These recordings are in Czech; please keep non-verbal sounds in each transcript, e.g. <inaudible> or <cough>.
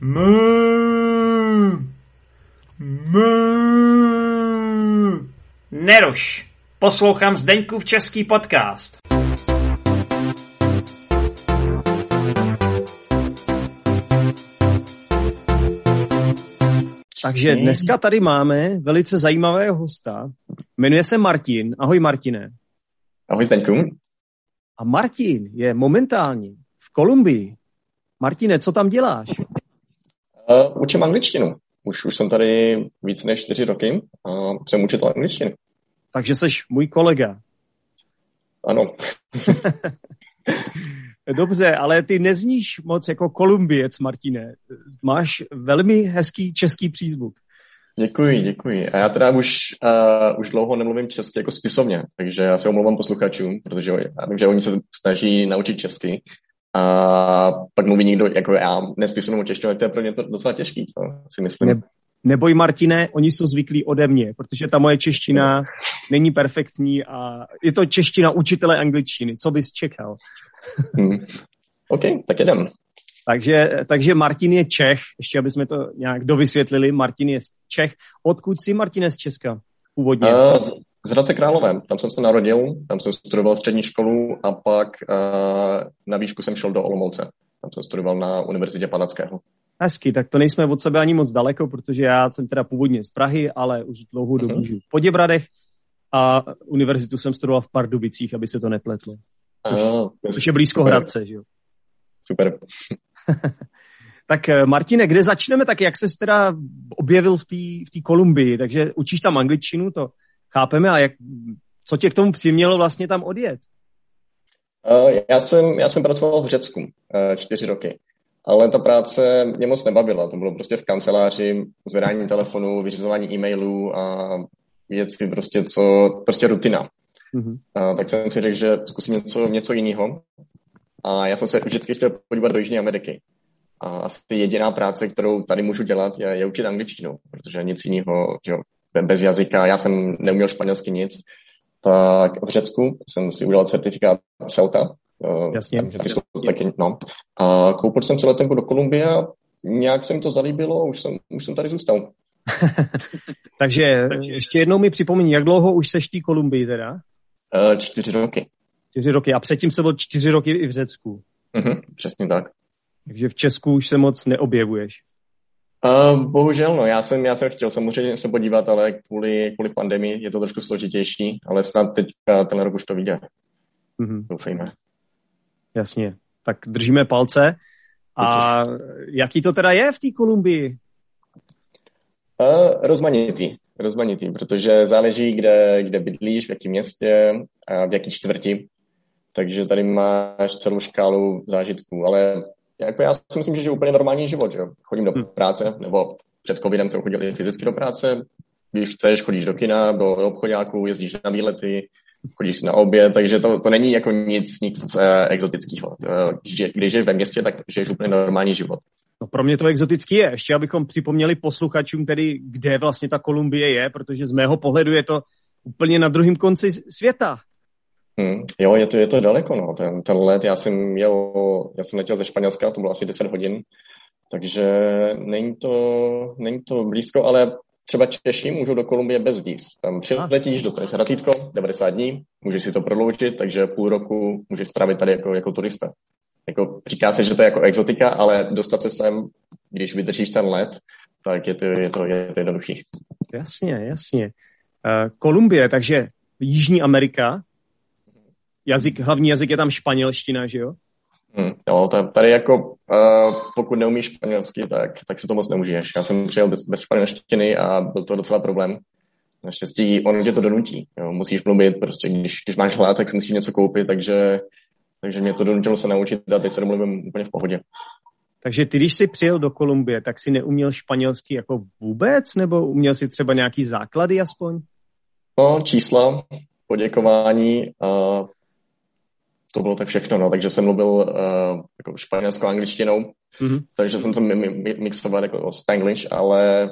Mů. Mů. Neruš. Poslouchám Zdeňkův český podcast. Takže dneska tady máme velice zajímavého hosta. Jmenuje se Martin. Ahoj Martine. Ahoj Zdeňku. A Martin je momentálně v Kolumbii. Martine, co tam děláš? Uh, učím angličtinu. Už, už jsem tady víc než čtyři roky a jsem učitel angličtiny. Takže jsi můj kolega. Ano. <laughs> Dobře, ale ty nezníš moc jako kolumbiec, Martine. Máš velmi hezký český přízvuk. Děkuji, děkuji. A já teda už, uh, už dlouho nemluvím česky jako spisovně, takže já se omlouvám posluchačům, protože já vím, že oni se snaží naučit česky. A pak mluví někdo jako já nespisovnou češtinu, to je pro ně to docela těžký, co si myslím. Ne, neboj Martine, oni jsou zvyklí ode mě, protože ta moje čeština není perfektní a je to čeština učitele angličtiny. Co bys čekal? Hmm. OK, tak jedem. Takže, takže Martin je Čech, ještě aby jsme to nějak dovysvětlili, Martin je Čech. Odkud jsi, Martine, z Česka původně? Uh, z Hradce Králové, tam jsem se narodil, tam jsem studoval střední školu a pak uh, na výšku jsem šel do Olomouce. Tam jsem studoval na Univerzitě Palackého. Hezky, tak to nejsme od sebe ani moc daleko, protože já jsem teda původně z Prahy, ale už dlouhou dobu uh-huh. žiju v Poděbradech a univerzitu jsem studoval v Pardubicích, aby se to nepletlo. Což, uh, což je blízko super. Hradce, že jo? Super. <laughs> tak eh, Martine, kde začneme? Tak jak se teda objevil v té v Kolumbii? Takže učíš tam angličtinu, to chápeme, a jak, co tě k tomu přimělo vlastně tam odjet? Uh, já, jsem, já jsem pracoval v Řecku uh, čtyři roky, ale ta práce mě moc nebavila. To bylo prostě v kanceláři, zvedání telefonu, vyřizování e-mailů a věci prostě, co, prostě rutina. Mm-hmm. Uh, tak jsem si řekl, že zkusím něco, něco jiného. A já jsem se vždycky chtěl podívat do Jižní Ameriky. A asi jediná práce, kterou tady můžu dělat, je, je učit angličtinu, protože nic jiného, že jo, bez jazyka, já jsem neuměl španělsky nic, tak v Řecku jsem si udělal certifikát CELTA. Eh, jasně. Taky, no. A koupil jsem si letenku do Kolumbie a nějak se mi to zalíbilo, už jsem, už jsem tady zůstal. <laughs> Takže ještě jednou mi připomeň, jak dlouho už seš v Kolumbii teda? Uh, čtyři roky. Čtyři roky. A předtím se byl čtyři roky i v Řecku. Uh-huh, přesně tak. Takže v Česku už se moc neobjevuješ. Uh, bohužel, no, já jsem, já jsem chtěl samozřejmě se podívat, ale kvůli, kvůli pandemii je to trošku složitější, ale snad teď ten rok už to vidět. Mm-hmm. Doufejme. Jasně, tak držíme palce. A jaký to teda je v té Kolumbii? Uh, rozmanitý, rozmanitý, protože záleží, kde, kde bydlíš, v jakém městě, a v jaký čtvrti. Takže tady máš celou škálu zážitků, ale jako já si myslím, že je úplně normální život, že. Chodím do hmm. práce, nebo před covidem jsem chodil i fyzicky do práce, když chceš, chodíš do kina, do obchodňáků, jezdíš na výlety, chodíš na oběd, takže to, to není jako nic, nic uh, exotického. Uh, když, když žiješ ve městě, tak žiješ úplně normální život. No pro mě to exotický je. Ještě abychom připomněli posluchačům tedy, kde vlastně ta Kolumbie je, protože z mého pohledu je to úplně na druhém konci světa. Hmm, jo, je to, je to daleko, no. Ten, ten let, já jsem jel, já jsem letěl ze Španělska, to bylo asi 10 hodin, takže není to, není to blízko, ale třeba Češi můžou do Kolumbie bez víz. Tam přiletíš, dostaneš razítko, 90 dní, můžeš si to prodloužit, takže půl roku můžeš strávit tady jako, jako turista. Jako, říká se, že to je jako exotika, ale dostat se sem, když vydržíš ten let, tak je to, je to, je to jednoduchý. Jasně, jasně. Uh, Kolumbie, takže Jižní Amerika, jazyk, hlavní jazyk je tam španělština, že jo? Hmm, jo, tady jako uh, pokud neumíš španělsky, tak, tak se to moc nemůžeš. Já jsem přijel bez, bez španělštiny a byl to docela problém. Naštěstí on tě to donutí. Jo. Musíš mluvit, prostě když, když máš hlad, tak si musíš něco koupit, takže, takže mě to donutilo se naučit a teď se domluvím úplně v pohodě. Takže ty, když jsi přijel do Kolumbie, tak si neuměl španělsky jako vůbec, nebo uměl si třeba nějaký základy aspoň? No, čísla, poděkování, uh, to bylo tak všechno, no, takže jsem mluvil uh, jako španělskou angličtinou, mm-hmm. takže jsem to mi, mi, mixoval jako spanglish, ale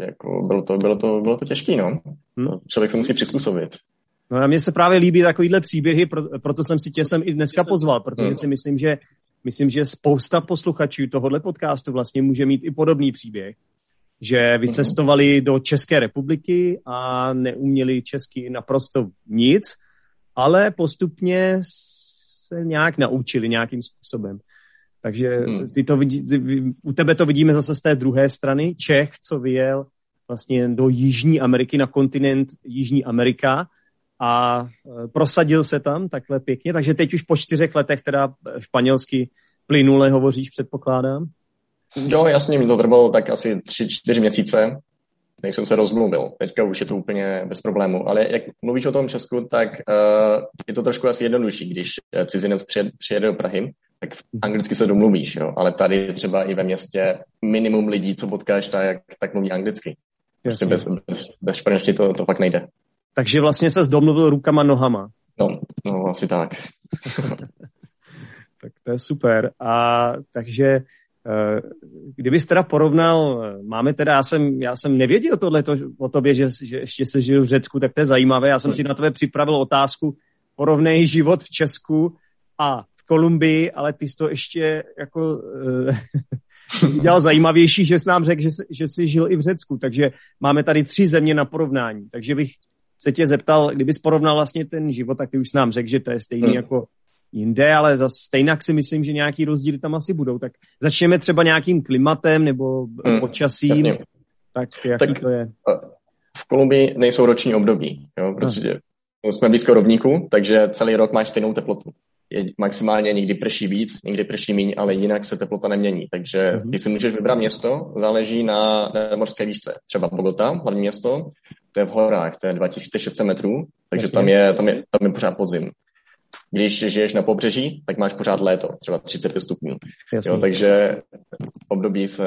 jako bylo to, bylo to, bylo to těžké, no. Mm. Člověk se musí přizpůsobit. No a mně se právě líbí takovýhle příběhy, pro, proto jsem si tě sem i dneska pozval, protože mm. si myslím, že myslím, že spousta posluchačů tohohle podcastu vlastně může mít i podobný příběh, že vycestovali do České republiky a neuměli česky naprosto nic, ale postupně se nějak naučili nějakým způsobem. Takže hmm. ty to vidí, u tebe to vidíme zase z té druhé strany. Čech, co vyjel vlastně do Jižní Ameriky, na kontinent Jižní Amerika a e, prosadil se tam takhle pěkně. Takže teď už po čtyřech letech teda španělsky plynule hovoříš, předpokládám. Jo, jasně, mi to trvalo tak asi tři, čtyři měsíce, než jsem se rozmluvil. Teďka už je to úplně bez problému. Ale jak mluvíš o tom Česku, tak uh, je to trošku asi jednodušší, když cizinec přijede, přijede do Prahy, tak anglicky se domluvíš, jo. Ale tady třeba i ve městě minimum lidí, co potkáš, tak, tak mluví anglicky. Prostě bez, bez, bez španělštiny to, to fakt nejde. Takže vlastně se domluvil rukama, nohama. No, no asi tak. <laughs> tak to je super. A takže Eh, kdybys teda porovnal, eh, máme teda, já jsem, já jsem nevěděl tohle o tobě, že, že ještě se žil v Řecku, tak to je zajímavé. Já jsem si na tebe připravil otázku, porovnej život v Česku a v Kolumbii, ale ty jsi to ještě jako uh, <laughs> udělal zajímavější, že jsi nám řekl, že, že jsi žil i v Řecku, takže máme tady tři země na porovnání. Takže bych se tě zeptal, kdybys porovnal vlastně ten život, tak ty už nám řekl, že to je stejný hmm. jako jinde, ale za stejnak si myslím, že nějaký rozdíly tam asi budou. Tak začneme třeba nějakým klimatem nebo hmm, počasím. Jasně. Tak jaký tak, to je? V Kolumbii nejsou roční období, jo, protože no. jsme blízko rovníku, takže celý rok máš stejnou teplotu. Je maximálně někdy prší víc, někdy prší méně, ale jinak se teplota nemění. Takže mm-hmm. ty si můžeš vybrat město, záleží na, na morské výšce. Třeba Bogota, hlavní město, to je v horách, to je 2600 metrů, takže tam je, tam, je, tam je pořád podzim. Když žiješ na pobřeží, tak máš pořád léto, třeba 35 stupňů. Jo, takže období se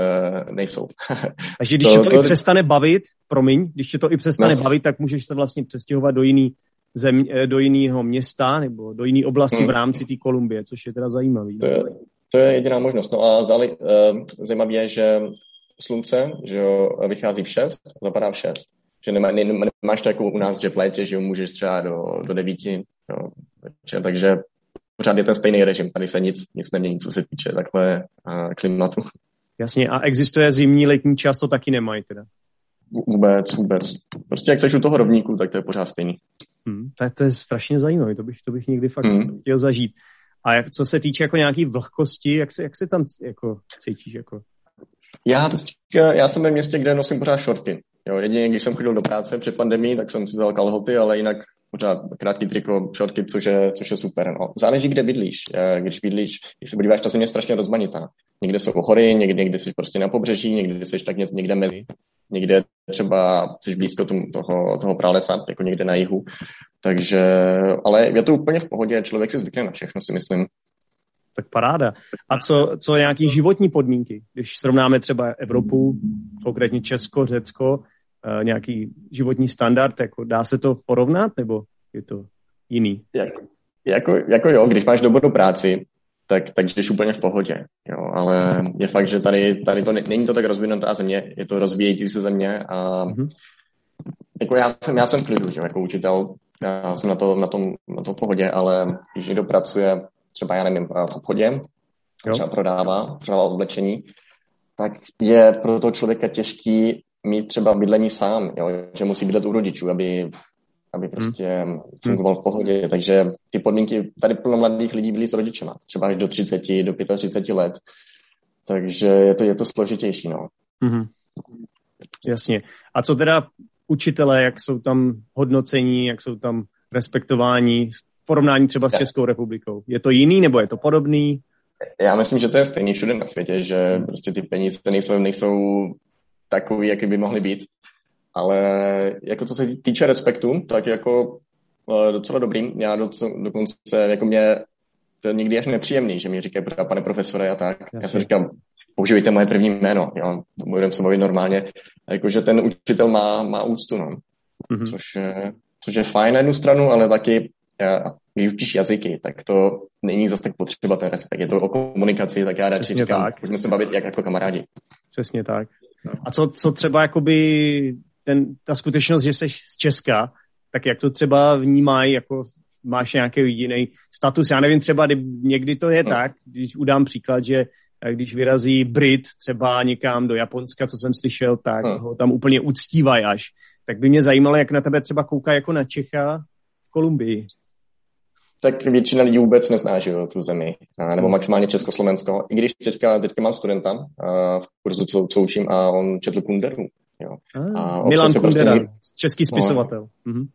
nejsou. <laughs> Takže když to, tě to, to i přestane bavit, promiň, když tě to i přestane no. bavit, tak můžeš se vlastně přestěhovat do jiný zem, eh, do jiného města nebo do jiné oblasti hmm. v rámci té Kolumbie, což je teda zajímavý. To je, to je jediná možnost. No a zále, uh, zajímavé je, že slunce že jo, vychází v 6, zapadá v 6. Že nemá, ne, nemáš to jako u nás, že v létě, že jo, můžeš třeba do, do 9 jo, večer, takže pořád je ten stejný režim, tady se nic, nic nemění, co se týče takhle uh, klimatu. Jasně, a existuje zimní, letní čas, to taky nemají teda? Vůbec, vůbec. Prostě jak seš u toho rovníku, tak to je pořád stejný. Hmm, to, je, to je strašně zajímavé, to bych, to bych někdy fakt hmm. chtěl zažít. A jak, co se týče jako nějaký vlhkosti, jak se, jak se tam jako cítíš? Jako? Já, já jsem ve městě, kde nosím pořád šorty. Jo, jedině, když jsem chodil do práce před pandemí, tak jsem si vzal kalhoty, ale jinak pořád krátký triko, šortky, což je, což je super. No. Záleží, kde bydlíš. Eh, když bydlíš, když se podíváš, ta země je strašně rozmanitá. Někde jsou hory, někde, někde jsi prostě na pobřeží, někde jsi tak někde mezi. Někde třeba jsi blízko tom, toho, toho pralesa, jako někde na jihu. Takže, ale je to úplně v pohodě, člověk si zvykne na všechno, si myslím. Tak paráda. A co, co nějaký životní podmínky? Když srovnáme třeba Evropu, konkrétně Česko, Řecko, uh, nějaký životní standard, jako dá se to porovnat, nebo je to jiný? Jako, jako, jako jo, když máš dobrou práci, tak, tak jdeš úplně v pohodě. Jo, ale je fakt, že tady, tady to není to tak rozvinutá země, je to rozvíjející se země a mm-hmm. jako já jsem, já jsem v klidu, že, jako učitel, já jsem na, to, na, tom, na tom v pohodě, ale když někdo pracuje třeba, já nevím, v obchodě, třeba prodává, třeba oblečení, tak je pro toho člověka těžký mít třeba bydlení sám, jo? že musí bydlet u rodičů, aby, aby hmm. prostě hmm. fungoval v pohodě. Takže ty podmínky, tady plno mladých lidí byli s rodičema, třeba až do 30, do 35 let. Takže je to, je to složitější. No. Mm-hmm. Jasně. A co teda učitelé, jak jsou tam hodnocení, jak jsou tam respektování v porovnání třeba s Českou republikou? Je to jiný nebo je to podobný? Já myslím, že to je stejný všude na světě, že prostě ty peníze nejsou, nejsou takový, jaký by mohly být. Ale jako co se týče respektu, tak jako uh, docela dobrý. Já docela, dokonce, jako mě to je někdy až nepříjemný, že mi říkají, pane profesore a tak. Jasně. Já si říkám, používejte moje první jméno, jo, budeme se mluvit normálně. Jakože ten učitel má, má úctu, no. Mm-hmm. Což, je, což je fajn na jednu stranu, ale taky když učíš jazyky, tak to není zase tak potřeba ten respekt. Je to o komunikaci, tak já radši říkám, tak. můžeme se bavit jak jako kamarádi. Přesně tak. A co, co třeba jakoby ten, ta skutečnost, že jsi z Česka, tak jak to třeba vnímají jako máš nějaký jiný status. Já nevím, třeba někdy to je no. tak, když udám příklad, že eh, když vyrazí Brit třeba někam do Japonska, co jsem slyšel, tak no. ho tam úplně uctívají až. Tak by mě zajímalo, jak na tebe třeba kouká jako na Čecha v Kolumbii tak většina lidí vůbec nezná, že jo, tu zemi, nebo maximálně Československo. I když teďka, teďka mám studenta v kurzu, co, co učím, a on četl Kunderu. Jo. A Milan Kundera, prostě, český spisovatel. No, mhm.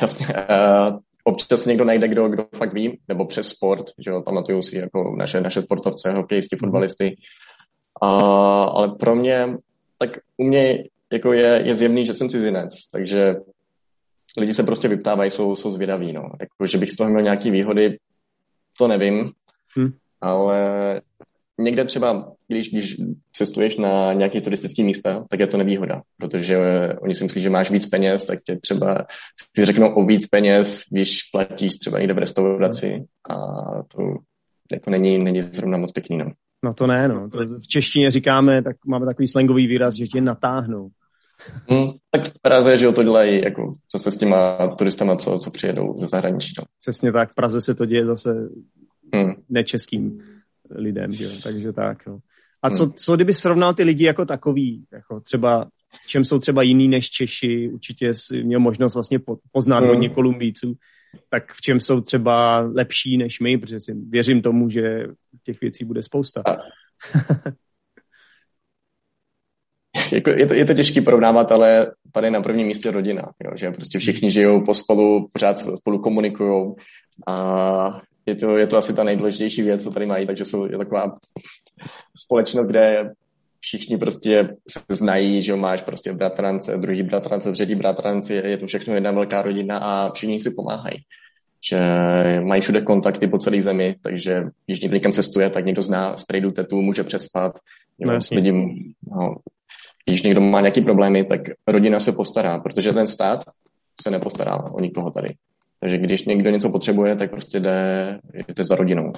jasně. Občas někdo najde, kdo, kdo fakt ví, nebo přes sport, že jo, pamatuju si jako naše, naše sportovce, hokejisti, mhm. fotbalisty. A, ale pro mě, tak u mě jako je, je zjemný, že jsem cizinec, takže lidi se prostě vyptávají, jsou, jsou zvědaví, no. Jako, že bych z toho měl nějaký výhody, to nevím, hmm. ale někde třeba, když, když cestuješ na nějaký turistický místa, tak je to nevýhoda, protože oni si myslí, že máš víc peněz, tak tě třeba si řeknou o víc peněz, když platíš třeba někde v restauraci a to jako není, není zrovna moc pěkný, no. No to ne, no. To v češtině říkáme, tak máme takový slangový výraz, že tě natáhnou. Hmm, tak v Praze, že jo, to dělají, jako, co se s těma turistama, co, co přijedou ze zahraničí. No. Přesně tak, v Praze se to děje zase hmm. nečeským lidem, že jo, takže tak. No. A co, hmm. co kdyby srovnal ty lidi jako takový, jako třeba v čem jsou třeba jiný než Češi, určitě jsi měl možnost vlastně poznat hmm. hodně Kolumbíců, tak v čem jsou třeba lepší než my, protože si věřím tomu, že těch věcí bude spousta. <laughs> Jako je, to, je to těžký porovnávat, ale tady na prvním místě rodina, jo, že prostě všichni žijou pospolu, pořád spolu komunikují a je to, je to asi ta nejdůležitější věc, co tady mají, takže jsou, je taková společnost, kde všichni prostě se znají, že máš prostě bratrance, druhý bratrance, třetí bratrance, je, je to všechno jedna velká rodina a všichni si pomáhají. Že mají všude kontakty po celé zemi, takže když někdo někam cestuje, tak někdo zná strejdu tetu, může přespat. No, lidi, no, když někdo má nějaký problémy, tak rodina se postará, protože ten stát se nepostará o nikoho tady. Takže když někdo něco potřebuje, tak prostě jde, jde za rodinou.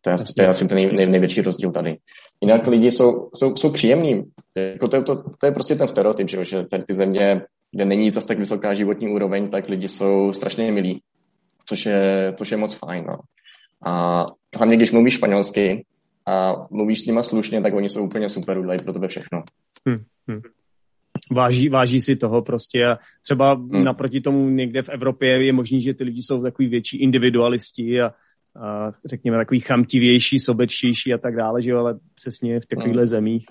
To je, to je asi ten nej, nej, největší rozdíl tady. Jinak lidi jsou, jsou, jsou příjemní. Jako to, to, to, je prostě ten stereotyp, že, že tady ty země, kde není zase tak vysoká životní úroveň, tak lidi jsou strašně milí, což je, což je moc fajn. No. A hlavně, když mluvíš španělsky a mluvíš s nima slušně, tak oni jsou úplně super, udělají pro tebe všechno. Hmm. Hmm. Váží, váží si toho prostě a třeba hmm. naproti tomu někde v Evropě je možný, že ty lidi jsou takový větší individualisti a, a řekněme takový chamtivější, sobečtější a tak dále, že jo, ale přesně v takovýchhle hmm. zemích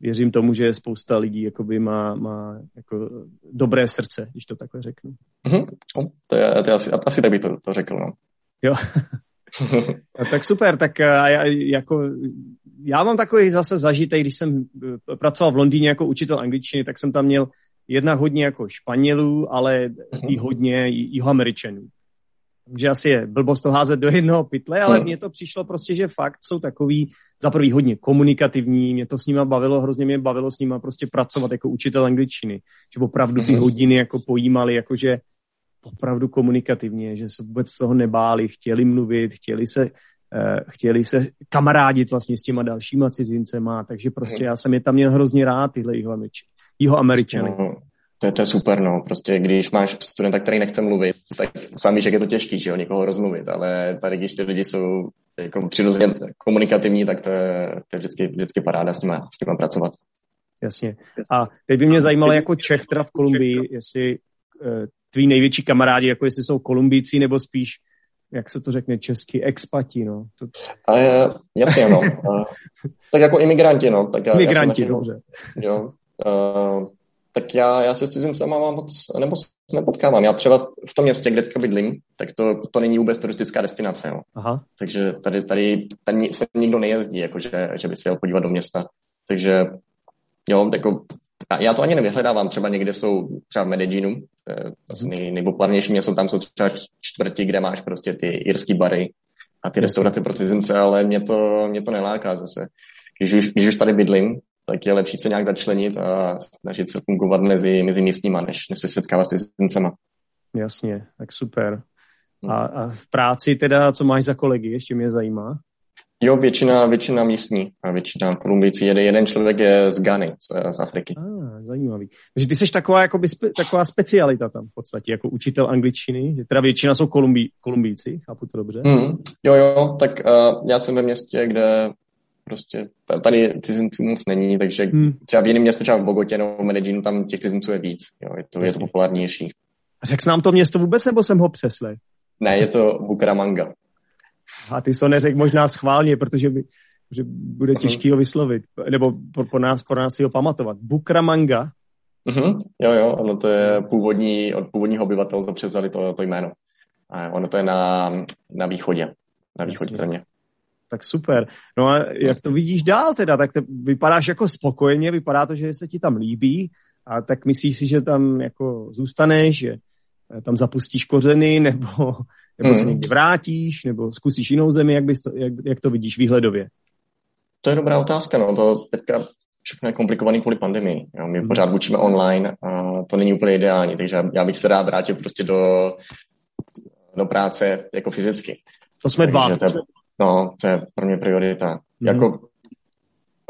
věřím tomu, že spousta lidí jakoby má, má jako dobré srdce, když to takhle řeknu. Mm-hmm. No, to, je, to je asi, asi tak by to, to řekl, no. Jo. <laughs> tak super, tak já, jako já mám takový zase zažitej, když jsem eh, pracoval v Londýně jako učitel angličtiny, tak jsem tam měl jedna hodně jako Španělů, ale i mhm. hodně jihoameričanů. Takže asi je blbost to házet do jednoho pytle, ale mhm. mně to přišlo prostě, že fakt jsou takový za prvý hodně komunikativní, mě to s nima bavilo, hrozně mě bavilo s nima prostě pracovat jako učitel angličtiny, že opravdu ty mhm. hodiny jako pojímali, jakože opravdu komunikativně, že se vůbec toho nebáli, chtěli mluvit, chtěli se Eh, chtěli se kamarádit vlastně s těma dalšíma cizincema, takže prostě já jsem je tam měl hrozně rád, tyhle jeho Američany. No, to je, to je super, no. Prostě když máš studenta, který nechce mluvit, tak sám víš, jak je to těžký, že jo, někoho rozmluvit, ale tady, když ty lidi jsou jako přirozeně komunikativní, tak to je, to je vždycky, vždycky paráda s nima, s nima pracovat. Jasně. A teď by mě zajímalo jako Čech teda v Kolumbii, jestli uh, tví největší kamarádi, jako jestli jsou Kolumbíci, nebo spíš jak se to řekne česky, expati, no. To... A je, jasně, no. A, tak jako imigranti, no. Tak já, imigranti, já dobře. Jo. Uh, tak já, já se s cizincema mám moc, nebo nepotkávám. Já třeba v tom městě, kde teďka bydlím, tak to, to není vůbec turistická destinace. Jo. Aha. Takže tady, tady, tady se nikdo nejezdí, jako že, že by se jel podívat do města. Takže jo, jako, já to ani nevyhledávám. Třeba někde jsou třeba v Medellínu, to nej, nejpopulárnější město, tam jsou třeba čtvrti, kde máš prostě ty irský bary a ty restaurace pro cizince, ale mě to, mě to neláká zase. Když už, když už tady bydlím, tak je lepší se nějak začlenit a snažit se fungovat mezi, mezi místníma, než, než se setkávat s cizincema. Jasně, tak super. A, a v práci teda, co máš za kolegy, ještě mě zajímá? Jo, většina, většina místní a většina Kolumbijci jede. Jeden člověk je z Gany, z Afriky. Ah, zajímavý. Takže ty jsi taková, jakoby spe, taková specialita tam v podstatě, jako učitel angličtiny, že teda většina jsou Kolumbí, Kolumbijci, chápu to dobře? Mm, jo, jo, tak uh, já jsem ve městě, kde prostě tady cizinců moc není, takže hmm. třeba v jiném městě, třeba v Bogotě nebo v Medellínu, tam těch cizinců je víc. Jo, je to, je to populárnější. A řekl nám to město vůbec, nebo jsem ho přesle? Ne, je to Bucaramanga. A ty to neřekl možná schválně, protože by, že bude těžký ho vyslovit, nebo pro, pro, nás, pro nás si ho pamatovat. Bucaramanga. Uh-huh. Jo, jo, ono to je původní, od původního obyvatel to převzali to, to jméno. A ono to je na, na východě, na východě Jasně. země. Tak super. No a jak to vidíš dál teda? Tak to vypadáš jako spokojeně, vypadá to, že se ti tam líbí a tak myslíš si, že tam jako zůstaneš, že tam zapustíš kořeny, nebo, nebo hmm. se někdy vrátíš, nebo zkusíš jinou zemi, jak, bys to, jak, jak to vidíš výhledově? To je dobrá otázka, no. To teďka všechno je komplikovaný kvůli pandemii. Jo. My hmm. pořád učíme online a to není úplně ideální, takže já bych se rád vrátil prostě do, do práce jako fyzicky. To jsme dva. To je, no, to je pro mě priorita. Hmm. Jako,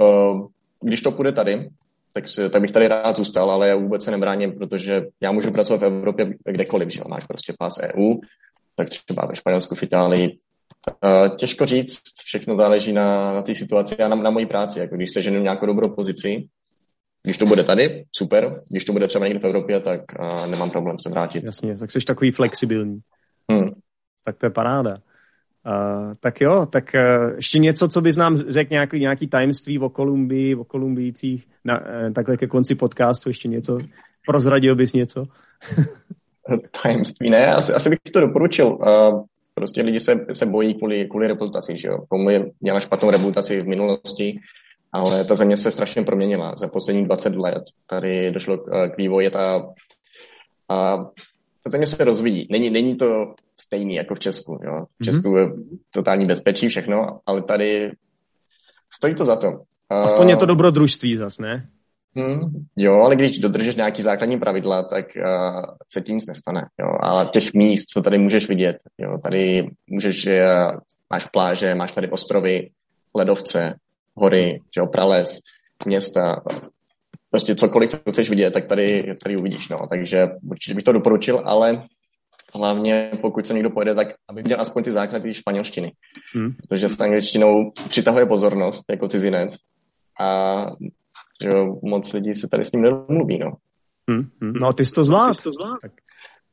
uh, když to půjde tady, tak, si, tak bych tady rád zůstal, ale já vůbec se nebráním, protože já můžu pracovat v Evropě kdekoliv, že máš prostě pás EU, tak třeba ve Španělsku, v Itálii. Těžko říct, všechno záleží na, na té situaci a na, na mojí práci. Jako když se ženu nějakou dobrou pozici, když to bude tady, super. Když to bude třeba někde v Evropě, tak uh, nemám problém se vrátit. Jasně, tak jsi takový flexibilní. Hmm. Tak to je paráda. Uh, tak jo, tak uh, ještě něco, co bys nám řekl, nějaký, nějaký tajemství o Kolumbii, o Kolumbijcích, na, uh, takhle ke konci podcastu, ještě něco, prozradil bys něco? <laughs> tajemství, ne, asi, asi bych to doporučil. Uh, prostě lidi se, se bojí kvůli, kvůli reputaci, že jo. Kolumbie měla špatnou reputaci v minulosti, ale ta země se strašně proměnila za poslední 20 let. Tady došlo k, k vývoji, ta, a ta země se rozvíjí. Není, není to stejný jako v Česku. Jo. V mhm. Česku mm-hmm. je totální bezpečí, všechno, ale tady stojí to za to. Aspoň je to dobrodružství zas, ne? Hmm, jo, ale když dodržíš nějaký základní pravidla, tak uh, se ti nic nestane. Jo. Ale těch míst, co tady můžeš vidět, jo, tady můžeš, uh, máš pláže, máš tady ostrovy, ledovce, hory, jo, prales, města, prostě cokoliv, co chceš vidět, tak tady, tady uvidíš. No. Takže určitě bych to doporučil, ale hlavně pokud se někdo pojede, tak aby měl aspoň ty základy španělštiny. Hmm. Protože s angličtinou přitahuje pozornost jako cizinec a že moc lidí se tady s ním nedomluví, no. Hmm. Hmm. No ty jsi to zvlád. to zvlád. Tak.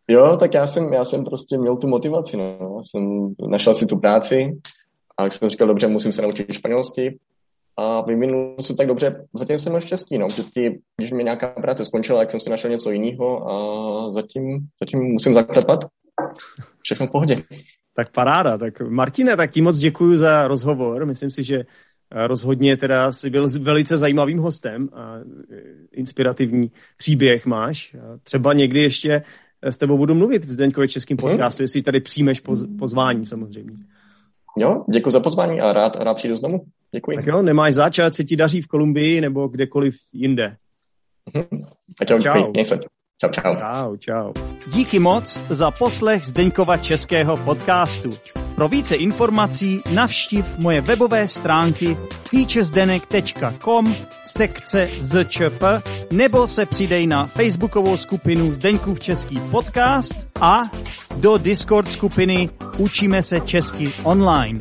Jo, tak já jsem, já jsem prostě měl tu motivaci, no. Já jsem našel si tu práci a jak jsem říkal, dobře, musím se naučit španělsky, a vyvinul se tak dobře. Zatím jsem měl štěstí, no. Vždycky, když mi nějaká práce skončila, tak jsem si našel něco jiného a zatím, zatím musím zaklepat. Všechno v pohodě. Tak paráda. Tak Martine, tak ti moc děkuji za rozhovor. Myslím si, že rozhodně teda si byl velice zajímavým hostem a inspirativní příběh máš. Třeba někdy ještě s tebou budu mluvit v Zdeňkově českým mhm. podcastu, hmm. jestli tady přijmeš poz, pozvání samozřejmě. Jo, děkuji za pozvání a rád, rád přijdu znovu. Děkuji. Tak jo, nemáš zač, ať se ti daří v Kolumbii nebo kdekoliv jinde. Mhm. A čau, čau. Čau, čau. Čau, čau. Díky moc za poslech Zdeňkova českého podcastu. Pro více informací navštiv moje webové stránky teachersdenek.com sekce ZČP nebo se přidej na facebookovou skupinu Zdeňkův český podcast a do Discord skupiny Učíme se česky online.